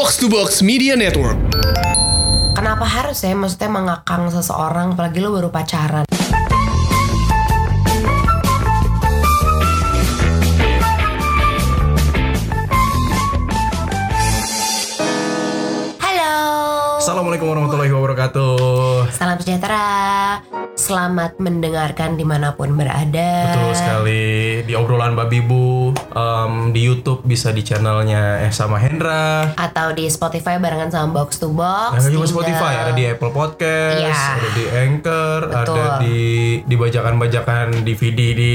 Box to Box Media Network. Kenapa harus ya maksudnya mengakang seseorang apalagi lo baru pacaran? Halo. Assalamualaikum warahmatullahi wabarakatuh. Salam sejahtera. Selamat mendengarkan di mana pun berada. Betul sekali di obrolan babi bu em, di YouTube bisa di channelnya eh sama Hendra. Atau di Spotify barengan sama Box to Box. Cuma Tinggal- Spotify ada di Apple Podcast, Iya. ada di Anchor, Betul. ada di di bajakan-bajakan DVD di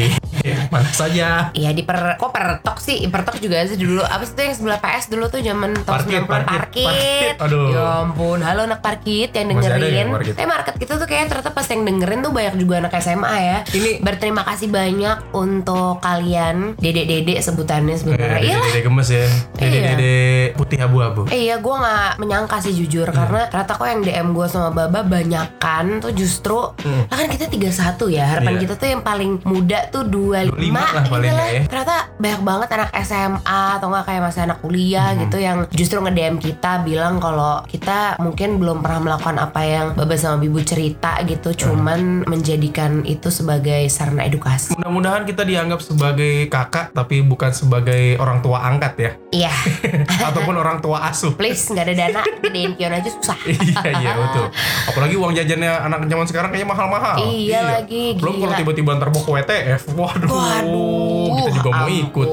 mana saja. Iya di per kok pertok sih pertok juga sih dulu apa sih itu yang sebelah PS dulu tuh zaman tahun Parkit, 90-an parkit, parkit. parkit. Aduh. Ya ampun, halo anak parkit yang dengerin. ya market? Eh market gitu tuh kayaknya ternyata pas yang dengerin tuh banyak juga anak SMA ya. Ini- berterima kasih banyak untuk kalian dedek-dedek sebutannya sebenarnya. Eh, Iya lah. Dede gemes ya. Dede-dede putih abu-abu. Eh, iya gue nggak menyangka sih jujur Hmm. karena ternyata kok yang DM gue sama Baba banyakan tuh justru lah kan kita 31 ya harapan Hmm. Iya. kita tuh yang paling muda tuh 25, 25 lah gitu paling lah. ya. Ternyata banyak banget anak SMA atau nggak kayak masih anak kuliah Hmm. gitu yang justru nge-DM kita bilang kalau kita mungkin belum pernah melakukan apa yang Baba sama Bibu cerita gitu Hmm. cuman menjadikan itu sebagai sarana edukasi. Mudah-mudahan kita dianggap sebagai kakak tapi bukan sebagai orang tua angkat ya Iya, ataupun orang tua asuh. please nggak ada dana gedein pion aja susah. iya iya betul. Apalagi uang jajannya anak zaman sekarang kayaknya mahal-mahal. Iya lagi, Belum kalau tiba-tiba ntar mau ke WTF, waduh, Waduh, kita juga mau ikut.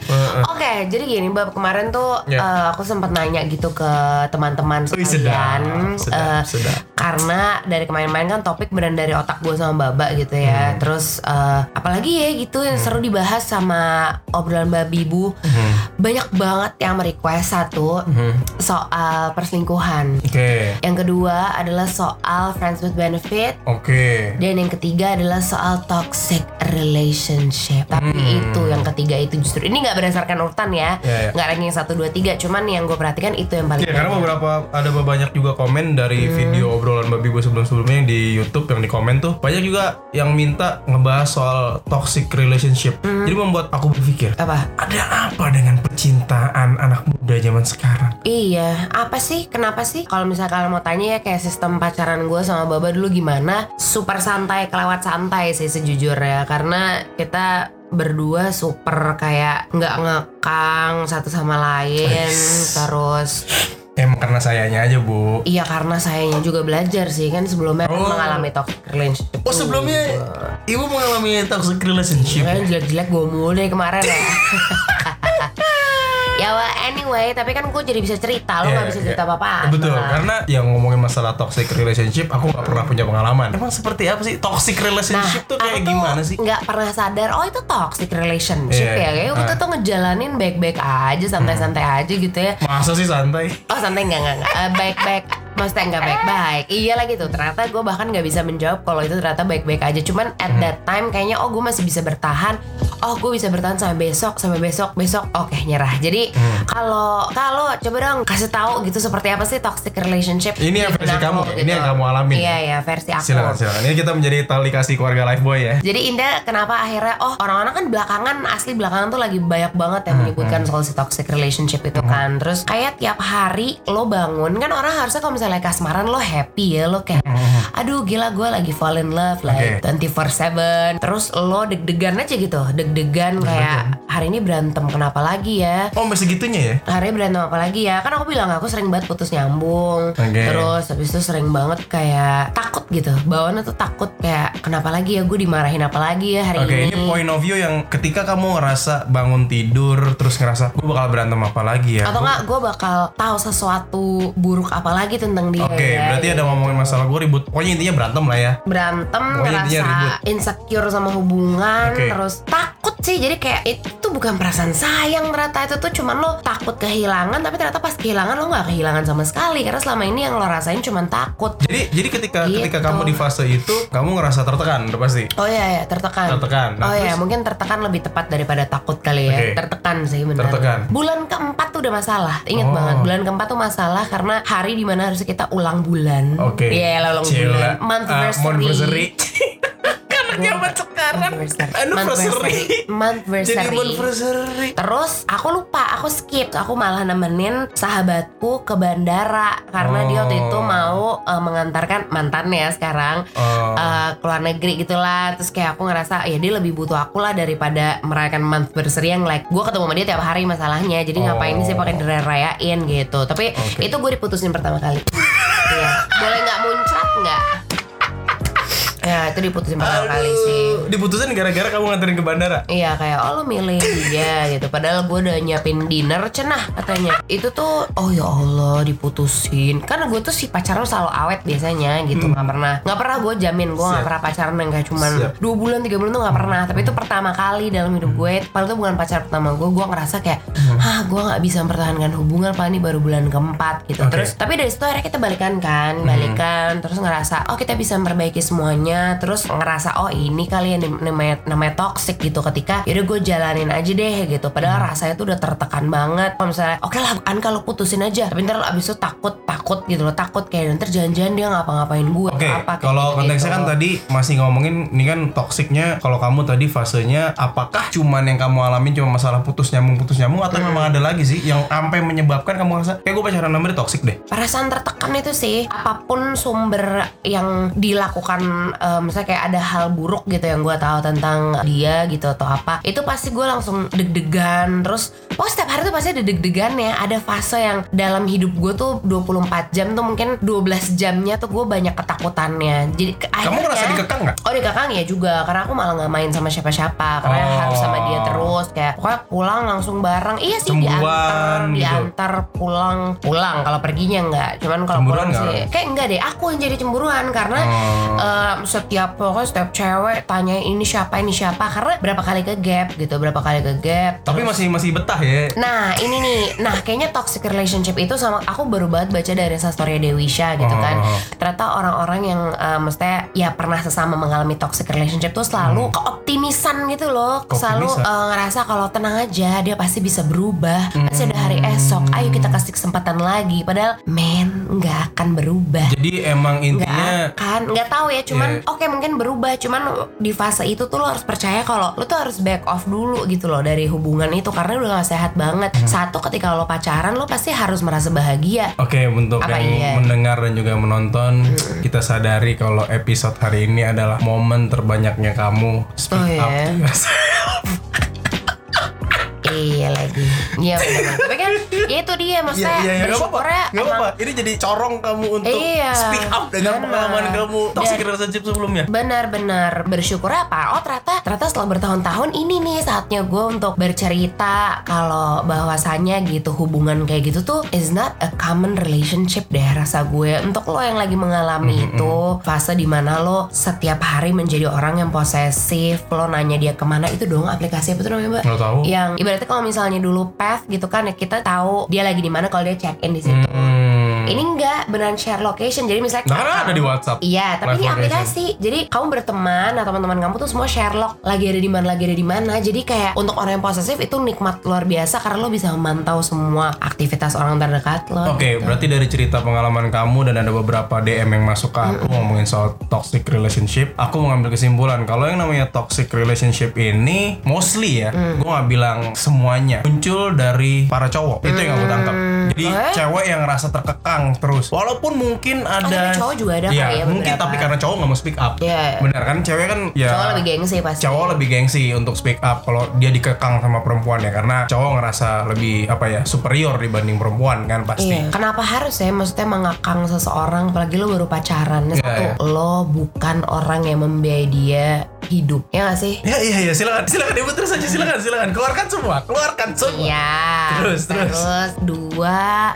Heeh. Oke, jadi gini, Bab kemarin tuh Ya. eh, aku sempat nanya gitu ke teman-teman sekalian, sedap, sedap, eh, sedap. karena dari kemarin-kemarin kan topik beneran dari otak gue sama Baba gitu Hmm. ya. Terus eh, apalagi ya gitu yang seru dibahas sama obrolan babi bu. Hmm. Banyak banget yang merequest satu soal perselingkuhan. Oke, Yang kedua adalah soal friends with benefit. oke. Dan yang ketiga adalah soal toxic relationship. Tapi itu yang ketiga itu justru ini nggak berdasarkan urutan ya, Hmm. Ya, ya. nggak ranking satu dua tiga. Cuman yang gue perhatikan itu yang paling. Ya karena beberapa ada banyak juga komen dari Hmm. video obrolan babi gue sebelum-sebelumnya yang di YouTube yang di komen tuh banyak juga yang minta ngebahas soal toxic relationship. Hmm. Jadi membuat aku berpikir apa? ada apa dengan percintaan anak muda zaman sekarang? Iya, apa sih? Kenapa sih? Kalau misalnya kalian mau tanya ya kayak sistem pacaran gue sama Baba dulu gimana? Super santai, kelewat santai sih sejujurnya. Karena kita berdua super kayak nggak ngekang satu sama lain. Terus Emang karena sayanya aja bu. Iya karena sayanya juga belajar sih kan sebelumnya kan Oh. mengalami toxic relationship. Oh sebelumnya ibu mengalami toxic relationship. Kan jelek-jelek gue mulu dari kemarin ya. anyway, tapi kan gue jadi bisa cerita, lo Iya, gak bisa iya. cerita apa-apa. Betul, karena yang ngomongin masalah toxic relationship, aku nggak pernah punya pengalaman. Emang seperti apa sih toxic relationship tuh kayak gimana sih? Nggak pernah sadar, oh itu toxic relationship Iya, ya. Kayak kita ah. tuh ngejalanin baik-baik aja, santai-santai aja gitu ya. Masa sih santai? Oh santai nggak nggak nggak. Eh, baik-baik maksudnya nggak baik-baik. Iya lah gitu. Ternyata gue bahkan nggak bisa menjawab kalau itu ternyata baik-baik aja. Cuman at that time kayaknya oh gue masih bisa bertahan. Oh gue bisa bertahan sampai besok sampai besok besok. Oke nyerah. Jadi kalau kalau coba dong kasih tahu gitu seperti apa sih toxic relationship Ini yang versi kamu, lo ini yang kamu alamin. iya ya versi aku. Silakan, silakan. Ini kita menjadi tali kasih keluarga life boy ya. jadi Indah kenapa akhirnya oh orang-orang kan belakangan asli belakangan tuh lagi banyak banget yang menyebutkan soal si toxic relationship itu kan. Terus kayak tiap hari lo bangun kan orang harusnya kalau misalnya kasmaran lo happy ya lo kayak aduh gila gue lagi fall in love like 24/7 terus lo deg-degan aja gitu deg-degan kayak hari ini berantem kenapa lagi ya? Oh masih gitunya ya? hari ini berantem apa lagi ya? Kan aku bilang aku sering banget putus nyambung. Oke. terus habis itu sering banget kayak takut gitu bawaannya tuh takut kayak kenapa lagi ya? Gue dimarahin apa lagi ya hari Oke, ini? ini point of view yang ketika kamu ngerasa bangun tidur terus ngerasa gue bakal berantem apa lagi ya? atau enggak gue bakal tahu sesuatu buruk apa lagi tentang dia Oke, ya, berarti gitu. ada ngomongin masalah gue ribut. Pokoknya intinya berantem lah ya. berantem Pokoknya ngerasa ribut. insecure sama hubungan Oke. terus takut sih jadi kayak itu bukan perasaan sayang ternyata itu tuh cuman lo takut kehilangan tapi ternyata pas kehilangan lo nggak kehilangan sama sekali karena selama ini yang lo rasain cuman takut Jadi jadi ketika ketika Gitu. kamu di fase itu kamu ngerasa tertekan udah pasti. Oh iya ya tertekan. Tertekan. Nah, oh iya terus? mungkin tertekan lebih tepat daripada takut kali ya. Oke. Tertekan sih benar. Tertekan. Bulan keempat tuh udah masalah. Ingat Oh. banget bulan keempat tuh masalah karena hari di mana kita ulang bulan. Oke. Iya lah ulang Cila. bulan. Ah, Monthversary. monthversary. Sekarang anniversary. Monthversary. Jadi anniversary. Terus aku lupa, aku skip. Aku malah nemenin sahabatku ke bandara karena dia waktu itu Oh. mau eh, mengantarkan mantannya sekarang Oh. eh, ke luar negeri gitulah. Terus kayak aku ngerasa ya dia lebih butuh aku lah daripada merayakan monthversary yang like gue ketemu sama dia tiap hari masalahnya. Jadi ngapain sih pakai dirayain gitu. Tapi Oke. itu gue diputusin pertama kali. Iya. Boleh nggak muncrat nggak? Ya itu diputusin pertama kali sih. Diputusin gara-gara kamu nganterin ke bandara. Iya kayak oh lo milih dia gitu. Padahal gue udah nyiapin dinner cenah katanya. Itu tuh oh ya Allah diputusin. Karena gue tuh si pacaran selalu awet biasanya gitu. Nggak pernah nggak pernah gue jamin. Gue Siap. pernah pacaran yang kayak cuman Siap. dua bulan tiga bulan tuh nggak pernah. Tapi itu pertama kali dalam hidup gue Padahal itu bukan pacar pertama gue Gue ngerasa kayak ah gue nggak bisa mempertahankan hubungan Padahal ini baru bulan keempat gitu. Oke. Terus tapi dari situ akhirnya kita balikan kan Balikan. Terus ngerasa oh kita bisa memperbaiki semuanya Terus ngerasa oh ini kali yang namanya, namanya toxic gitu ketika yaudah gue jalanin aja deh gitu padahal rasanya tuh udah tertekan banget kalau misalnya oke lah an kalau putusin aja tapi ntar abis itu takut takut gitu loh takut kayak ntar jangan-jangan dia ngapa-ngapain gue apa kayak kalau gitu-gitu. konteksnya kan tadi masih ngomongin ini kan toksiknya kalau kamu tadi fasenya apakah cuman yang kamu alamin cuma masalah putus nyambung putus nyambung atau Hmm. memang ada lagi sih yang sampai menyebabkan kamu ngerasa kayak gue pacaran sama dia toksik deh. perasaan tertekan itu sih apa pun sumber yang dilakukan eh, misalnya kayak ada hal buruk gitu yang gue tahu tentang dia gitu atau apa itu pasti gue langsung deg-degan terus oh setiap hari tuh pasti ada deg-degan ya ada fase yang dalam hidup gue tuh 24 jam tuh mungkin 12 jamnya tuh gue banyak ketakutannya jadi Kamu akhirnya- ngerasa dikekang nggak? Oh dikekang ya juga karena aku malah nggak main sama siapa-siapa karena Oh. harus sama dia terus kayak pokoknya pulang langsung bareng iya sih Cemburuan diantar gitu. diantar pulang pulang kalau perginya enggak cuman kalau pulang nggak? sih kayak enggak deh aku yang jadi cemburuan karena Oh. eh, setiap pokoknya setiap cewek tanya ini siapa ini siapa karena berapa kali ke gap gitu berapa kali ke gap Tapi masih masih betah ya. Nah ini nih, nah kayaknya toxic relationship itu sama aku baru banget baca dari story Dewisha gitu kan. Oh. Ternyata orang-orang yang eh, maksudnya ya pernah sesama mengalami toxic relationship tuh selalu keoptimisan gitu loh, selalu Keoptimisan. eh, ngerasa kalau tenang aja dia pasti bisa berubah. Pasti ada hari esok, ayo kita kasih kesempatan lagi. Padahal men nggak akan berubah. Jadi emang Nggak intinya akan, nggak tahu ya. Cuman Oke mungkin berubah. Cuman di fase itu tuh lo harus percaya kalau lo tuh harus back off dulu gitu loh dari hubungan itu karena udah gak sehat banget. Hmm. Satu ketika lo pacaran lo pasti harus merasa bahagia. Oke, untuk Apa yang iya? mendengar dan juga menonton, kita sadari kalau episode hari ini adalah momen terbanyaknya kamu speak Oh, up yourself. iya lagi. Iya benar. Tapi kan ya itu dia maksudnya Iya, iya, iya, nggak apa-apa. bersyukurnya Nggak apa-apa. Ini jadi corong kamu untuk Iya, speak up dengan benar. pengalaman kamu toxic Dan- relationship sebelumnya. Benar-benar bersyukur apa? Oh ternyata ternyata setelah bertahun-tahun ini nih saatnya gue untuk bercerita kalau bahwasannya gitu hubungan kayak gitu tuh is not a common relationship deh rasa gue. Untuk lo yang lagi mengalami itu fase di mana lo setiap hari menjadi orang yang posesif, lo nanya dia ke mana itu dong aplikasi apa tuh namanya mbak? Nggak tahu. Yang ibaratnya kalau misalnya dulu path gitu kan ya kita tahu dia lagi di mana kalau dia check in di situ. Hmm. Ini enggak beneran share location. Jadi misalnya Nah, kan ada di WhatsApp. Iya, tapi Live ini location. aplikasi. Jadi kamu berteman atau teman-teman kamu tuh semua Sherlock lagi ada di mana lagi ada di mana. Jadi kayak untuk orang yang posesif itu nikmat luar biasa karena lo bisa memantau semua aktivitas orang terdekat lo. Oke, gitu. berarti dari cerita pengalaman kamu dan ada beberapa DM yang masuk ke aku ngomongin soal toxic relationship, aku mengambil kesimpulan kalau yang namanya toxic relationship ini mostly ya, Mm. gue nggak bilang semuanya muncul dari para cowok. Itu yang aku tangkap. Jadi Eh? cewek yang ngerasa terkekang terus, walaupun mungkin ada, tapi cowok juga ada Iya, kali ya mungkin beberapa. tapi karena cowok nggak mau speak up. Iya. Benar kan, cewek kan ya. Cowok lebih gengsi pasti. Cowok lebih gengsi untuk speak up kalau dia dikekang sama perempuan ya karena cowok ngerasa lebih apa ya superior dibanding perempuan kan pasti. Iya. Kenapa harus ya maksudnya mengekang seseorang apalagi lo baru pacaran. Iya, Satu, iya. lo bukan orang yang membiayai dia hidup. Ya gak sih? Ya iya iya silakan silakan ibu terus aja silakan silakan keluarkan semua keluarkan semua. Iya. Terus, terus. dua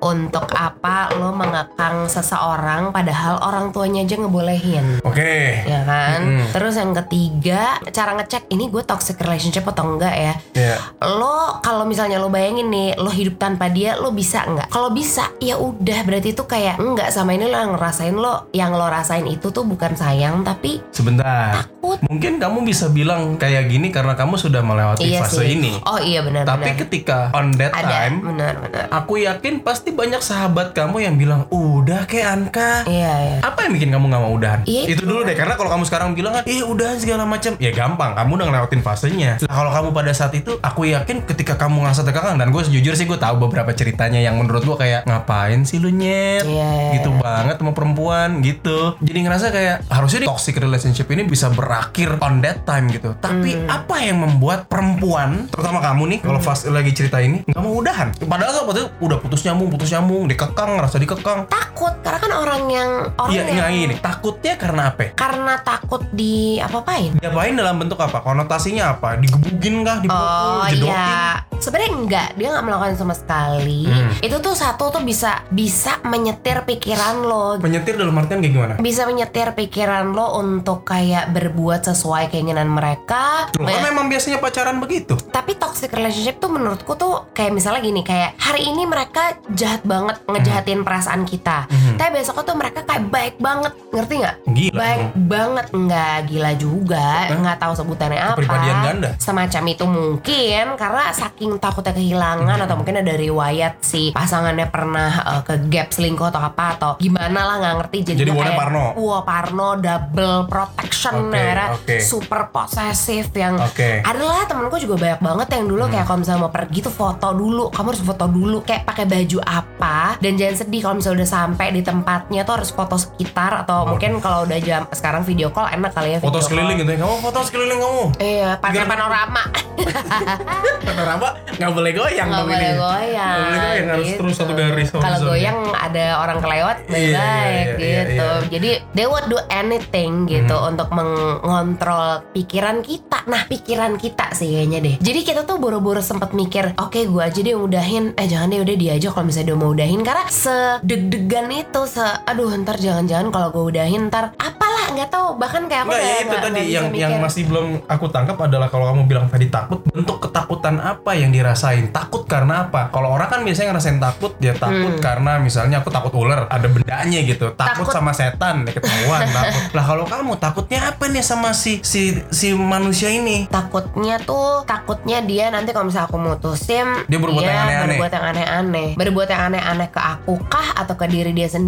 untuk apa lo mengekang seseorang padahal orang tuanya aja ngebolehin Oke. ya kan Mm-mm. terus yang ketiga cara ngecek ini gue toxic relationship atau enggak ya Iya. lo kalau misalnya lo bayangin nih lo hidup tanpa dia lo bisa nggak kalau bisa ya udah berarti itu kayak enggak sama ini lo yang ngerasain lo yang lo rasain itu tuh bukan sayang tapi Sebentar. Takut Mungkin kamu bisa bilang kayak gini karena kamu sudah melewati iya fase sih ini. oh iya benar Tapi benar ketika on that ada time benar benar Aku yakin pasti banyak sahabat kamu yang bilang, udah kayak Anka Iya, iya. apa yang bikin kamu nggak mau udahan? Iya, itu itu. dulu deh karena kalau kamu sekarang bilang kan, eh udahan segala macam, ya gampang. Kamu udah ngelewatin fasenya. Nah, kalau kamu pada saat itu, aku yakin ketika kamu ngerasa terkekang dan gue jujur sih gue tahu beberapa ceritanya yang menurut gue kayak ngapain sih lu nyet, Iya, iya, gitu banget sama perempuan gitu. Jadi ngerasa kayak harusnya di toxic relationship ini bisa berakhir on that time gitu. Tapi Hmm. apa yang membuat perempuan, terutama kamu nih, kalau pas lagi cerita ini nggak mau udahan? Padahal waktu itu udah putus nyambung, putus nyambung, dikekang, ngerasa dikekang. Takut karena kan orang yang orang Iya, yang ini. Takutnya karena apa? karena takut di apa-apain. Diapain dalam bentuk apa? Konotasinya apa? Digebugin kah? Dipukul? Oh iya, sebenarnya enggak, dia nggak melakukan sama sekali. Hmm. Itu tuh satu tuh bisa bisa menyetir pikiran lo, Penyetir dalam artian kayak gimana? bisa menyetir pikiran lo untuk kayak berbuat sesuai keinginan mereka. Loh, kan memang biasanya pacaran begitu. Tapi toxic relationship tuh menurutku tuh kayak misalnya gini kayak hari ini mereka jahat banget ngejahatin perasaan kita. Mhm. Tapi besoknya tuh mereka kayak baik banget, ngerti nggak? Gila Baik dong. banget nggak gila juga, nggak tahu sebutannya apa. Kepribadian ganda? Semacam itu mungkin karena saking takutnya kehilangan Mhm. atau mungkin ada riwayat si pasangannya pernah uh, ke gap selingkuh atau apa atau gimana lah nggak ngerti jadi, Jadi kayak, parno. Wah parno double protection Oke, akhirnya oke. super posesif yang Oke. adalah temenku juga banyak banget yang dulu kayak kalau misalnya mau pergi tuh foto dulu kamu harus foto dulu kayak pakai baju apa dan jangan sedih kalau misalnya udah sampai di tempatnya tuh harus foto sekitar atau mungkin kalau udah jam sekarang video call enak kali ya Foto sekeliling gitu ya. Kamu foto sekeliling kamu. iya pakai panorama Panorama nggak boleh goyang nggak boleh ini. goyang Nggak boleh goyang harus gitu. terus satu garis. kalau goyang ada orang kelewat Iya, baik-baik iya, iya, gitu iya. jadi they would do anything gitu Hmm. untuk mengontrol pikiran kita nah pikiran kita sih kayaknya deh jadi kita tuh buru-buru sempet mikir oke gue aja deh udahin eh jangan deh udah dia aja kalau misalnya dia mau udahin karena sedeg-degan itu se aduh ntar jangan-jangan kalau gue udahin ntar apalah nggak tahu. Bahkan kayak aku Nggak, udah ya itu nggak- tadi bisa yang yang masih belum aku tangkap adalah kalau kamu bilang tadi takut bentuk ketakutan apa yang dirasain? Takut karena apa? Kalau orang kan biasanya ngerasain takut dia takut Hmm. karena misalnya aku takut ular ada bendanya gitu. Takut, Takut. sama setan ya ketahuan takut. Lah kalau kamu takutnya apa nih sama si si si manusia ini? Takutnya tuh takutnya dia nanti kalau misalnya aku mutusin Dia berbuat yang aneh-aneh. berbuat yang aneh-aneh. Berbuat yang aneh-aneh ke aku kah atau ke diri dia sendiri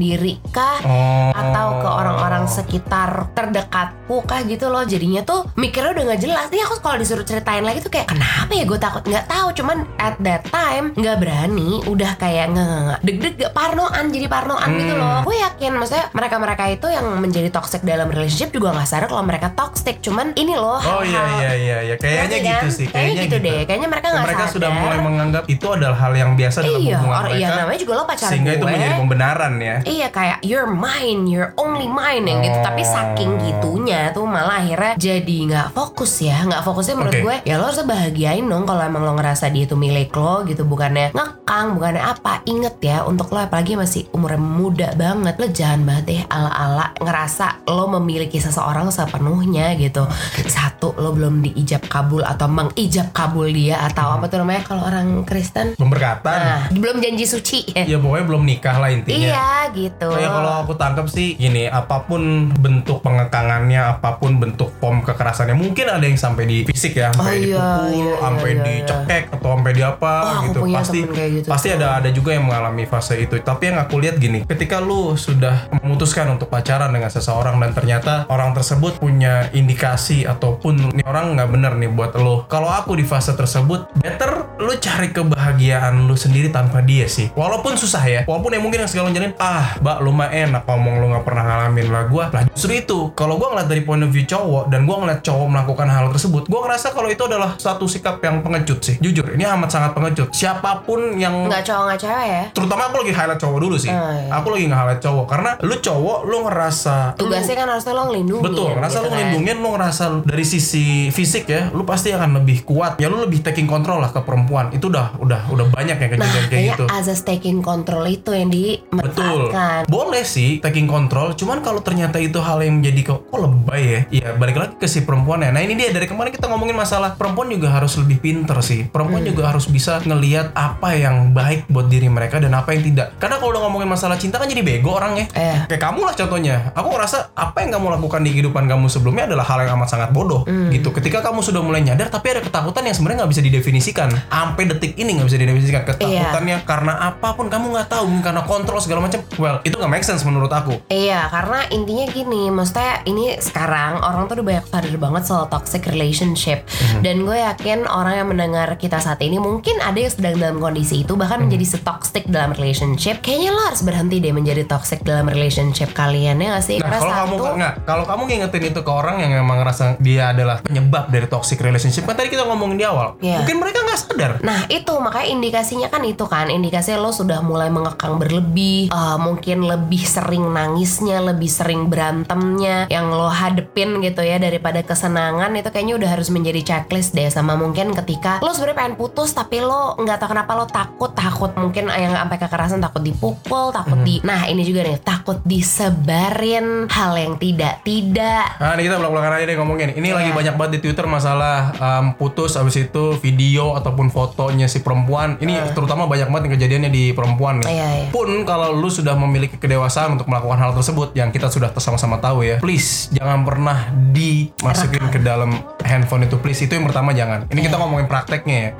kah? Oh. Atau ke orang-orang sekitar terdekatku kah gitu loh. Jadinya tuh mikirnya udah nggak jelas. Nih aku kalau disuruh ceritain lagi tuh kayak kenapa ya gue takut? Nggak tahu cuman at that time nggak berani. Udah kayak nggak nggak deg-deg gak parnoan jadi parnoan gitu Hmm. loh gue yakin maksudnya mereka-mereka itu yang menjadi toxic dalam relationship juga nggak sadar kalau mereka toxic. Cuman ini loh Oh iya hal-hal iya iya ya kayaknya Ngerti gitu kan? sih Kayaknya gitu deh. Kayaknya mereka nggak mereka sadar. sudah mulai menganggap itu adalah hal yang biasa dalam Iya, hubungan orang mereka iya namanya juga lo pacar sehingga gue. itu menjadi pembenaran ya Iya kayak you're mine, you're only mine yang gitu. Oh. Tapi saking gitunya tuh malah akhirnya jadi nggak fokus ya. Nggak fokusnya menurut Oke. gue ya lo harus bahagiain dong kalau emang lo ngerasa dia itu milik lo gitu. Bukannya ngekang, bukannya apa. Inget ya untuk lo apalagi masih umurnya muda banget. Lo jangan banget deh ala-ala ngerasa lo memiliki seseorang sepenuhnya gitu. Satu lo belum diijab kabul atau mengijab kabul dia atau apa tuh namanya kalau orang Kristen. pemberkatan Nah, belum janji suci. ya pokoknya belum nikah lah intinya Iya gitu. Oh ya kalau aku tangkap sih gini, apa pun bentuk pengekangannya, apa pun bentuk form kekerasannya, mungkin ada yang sampai di fisik ya, Oh sampai iya, dipukul, iya, sampai iya, dicekek atau sampai di apa Oh, gitu. Pasti gitu pasti tuh. ada ada juga yang mengalami fase itu. Tapi yang aku lihat gini, ketika lu sudah memutuskan untuk pacaran dengan seseorang dan ternyata orang tersebut punya indikasi ataupun ini orang nggak bener nih buat lo. Kalau aku di fase tersebut, better lu cari kebahagiaan lu sendiri tanpa dia sih. Walaupun susah ya, walaupun yang mungkin yang sekarang jalanin, ah, mbak lu mah enak ngomong lu nggak pernah ngalamin lah gua. Lah justru itu, kalau gua ngeliat dari point of view cowok dan gua ngeliat cowok melakukan hal tersebut, gua ngerasa kalau itu adalah satu sikap yang pengecut sih. Jujur, ini amat sangat pengecut. Siapa pun yang nggak cowok nggak cewek ya. terutama aku lagi highlight cowok dulu sih. Oh, iya. Aku lagi nge-highlight cowok karena lu cowok lu ngerasa Tugasnya kan harusnya lo ngelindungin. Betul, ngerasa gitu lu kan. ngelindungin, lu ngerasa dari sisi fisik ya, lu pasti akan lebih kuat. Ya lu lebih taking control lah ke perempuan. Itu udah udah udah banyak ya Nah, kejadian kayak kayaknya gitu. azas taking control itu yang Betul. Dimanfaatkan. Boleh sih taking control, cuman kalau ternyata itu hal yang menjadi kok, kok lebay ya? Iya balik lagi ke si perempuan ya. Nah ini dia. Dari kemarin kita ngomongin masalah Perempuan juga harus lebih pinter sih. Perempuan juga harus bisa ngelihat apa yang baik buat diri mereka Dan apa yang tidak. Karena kalau udah ngomongin masalah cinta kan jadi bego orangnya Iya. Kayak kamu lah contohnya. Aku ngerasa apa yang kamu lakukan di kehidupan kamu sebelumnya adalah hal yang amat sangat bodoh gitu. Ketika kamu sudah mulai nyadar Tapi ada ketakutan yang sebenarnya nggak bisa didefinisikan. Sampai detik ini nggak bisa didefinisikan. Ketakutannya karena apa pun kamu nggak tahu Karena kontrol segala macam Well itu nggak make sense menurut aku Iya, karena intinya gini, maksudnya ini sekarang orang tuh udah banyak sadar banget soal toxic relationship. Dan gue yakin orang yang mendengar kita saat ini mungkin ada yang sedang dalam kondisi itu bahkan menjadi setoxic dalam relationship. Kayaknya lo harus berhenti deh menjadi toxic dalam relationship kalian ya gak sih? Nah Karena kalau kamu nggak, kalau kamu ngingetin itu ke orang yang emang ngerasa dia adalah penyebab dari toxic relationship, kan tadi kita ngomongin di awal, Iya. mungkin mereka nggak sadar. Nah itu makanya indikasinya kan itu kan Indikasinya lo sudah mulai mengekang berlebih eh, Mungkin lebih sering nangisnya Lebih sering berantemnya Yang lo hadepin gitu ya Daripada kesenangan Itu kayaknya udah harus menjadi checklist deh Sama mungkin ketika Lo sebenarnya pengen putus Tapi lo nggak tahu kenapa lo takut Takut mungkin yang sampai kekerasan Takut dipukul Takut di Nah ini juga nih Takut disebarin Hal yang tidak-tidak Nah, ini kita belak-belakan aja deh ngomongin. Ini Iya. lagi banyak banget di Twitter masalah um, putus abis itu video ataupun fotonya si perempuan. Ini terutama banyak banget yang kejadiannya di perempuan nih. Iya, iya. Pun kalau lu sudah memiliki kedewasaan untuk melakukan hal tersebut yang kita sudah sama-sama tahu ya, please jangan pernah dimasukin ke dalam handphone itu please. Itu yang pertama jangan. Ini kita ngomongin prakteknya ya.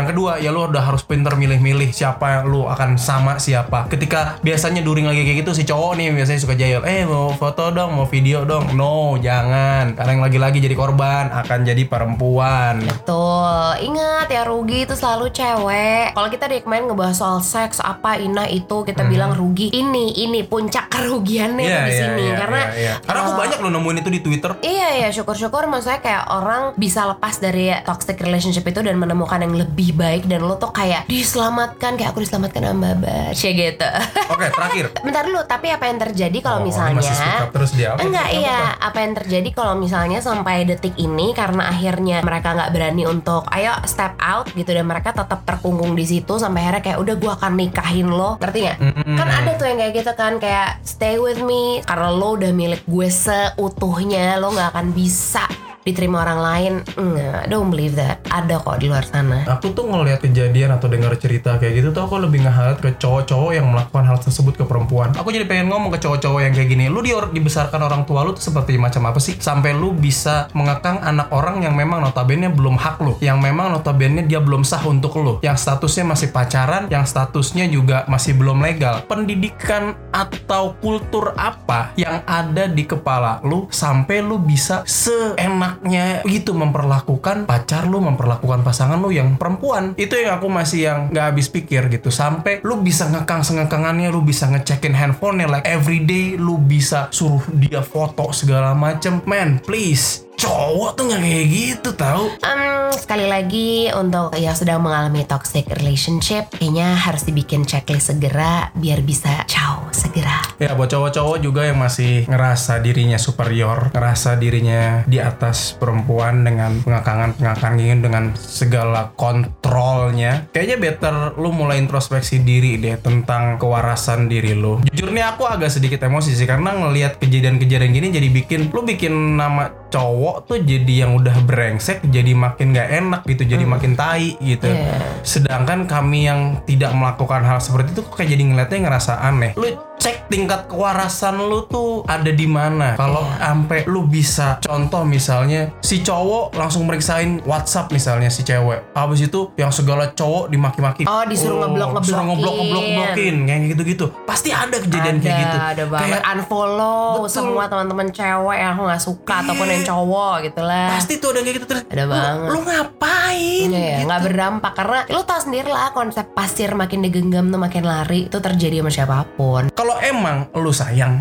Yang kedua ya lu udah harus pinter milih-milih siapa yang lu akan sama siapa. Ketika biasanya during lagi kayak gitu si cowok nih biasanya suka jahil, "Eh, mau foto dong, mau video dong." No, jangan. Karena yang lagi-lagi jadi korban akan jadi perempuan. Betul, ingat ya rugi itu selalu cewek. Kalau kita dari kemarin ngebahas soal seks apa ina itu kita bilang rugi. Ini ini puncak kerugiannya. Iya, tuh di iya, sini iya, karena iya, iya. Karena aku uh, banyak lo nemuin itu di Twitter. Iya ya syukur-syukur maksudnya kayak orang bisa lepas dari toxic relationship itu dan menemukan yang lebih baik dan lo tuh kayak diselamatkan kayak aku diselamatkan sama Baba Cie gitu. Oke, terakhir. Bentar dulu, tapi apa yang terjadi kalau Oh, misalnya masih speak up terus dia. Oke, Enggak nggak iya, apa yang terjadi kalau misalnya sampai detik ini karena akhirnya mereka nggak berani untuk ayo step out gitu dan mereka tetap terkungkung di situ sampai akhirnya kayak udah gua akan nikahin lo, ngerti nggak? Kan ada tuh yang kayak gitu kan kayak stay with me karena lo udah milik gue seutuhnya, lo nggak akan bisa diterima orang lain. Enggak, don't believe that. Ada kok di luar sana. Aku tuh ngeliat kejadian atau dengar cerita kayak gitu tuh aku lebih ngehalat ke cowok-cowok yang melakukan hal tersebut ke perempuan. Aku jadi pengen ngomong ke cowok-cowok yang kayak gini. Lu di dibesarkan orang tua lu tuh seperti macam apa sih? Sampai lu bisa mengekang anak orang yang memang notabene belum hak lu. Yang memang notabene dia belum sah untuk lu. Yang statusnya masih pacaran, yang statusnya juga masih belum legal. Pendidikan atau kultur apa yang ada di kepala lu sampai lu bisa seenaknya gitu memperlakukan pacar lu, memperlakukan pasangan lu yang perempuan. Itu yang aku masih yang nggak habis pikir gitu. Sampai lu bisa ngekang sengekangannya, lu bisa ngecekin handphonenya like everyday, lu bisa suruh dia foto segala macem. Man, please. Cowok tuh nggak kayak gitu tau Em, sekali lagi untuk yang sedang mengalami toxic relationship, kayaknya harus dibikin checklist segera biar bisa ciao segera. Ya buat cowok-cowok juga yang masih ngerasa dirinya superior, ngerasa dirinya di atas perempuan dengan pengakangan-pengakangan dengan segala kontrolnya. Kayaknya better lu mulai introspeksi diri deh tentang kewarasan diri lu. Jujur nih aku agak sedikit emosi sih karena ngelihat kejadian-kejadian gini jadi bikin lu bikin nama cowok tuh jadi yang udah brengsek jadi makin gak enak gitu jadi makin tai gitu. Iya. sedangkan kami yang tidak melakukan hal seperti itu kok kayak jadi ngeliatnya ngerasa aneh. Lu cek tingkat kewarasan lu tuh ada di mana? Kalau sampai lu bisa contoh misalnya si cowok langsung meriksain WhatsApp misalnya si cewek. Habis itu yang segala cowok dimaki-maki. Oh, disuruh ngeblok- disuruh ngeblok ngeblok ngeblokin kayak gitu-gitu. Pasti ada kejadian kayak gitu. ada banget. Kayak unfollow Betul. semua teman-teman cewek yang aku nggak suka ataupun yang cowok gitu lah. pasti tuh ada kayak gitu. Terus Ada lu- banget. lu ngapain? Iya ya, Gitu. nggak berdampak. Karena lu tau sendiri lah konsep pasir makin digenggam tuh makin lari itu terjadi sama siapa pun. Kalau emang lu sayang,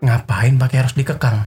ngapain pakai harus dikekang?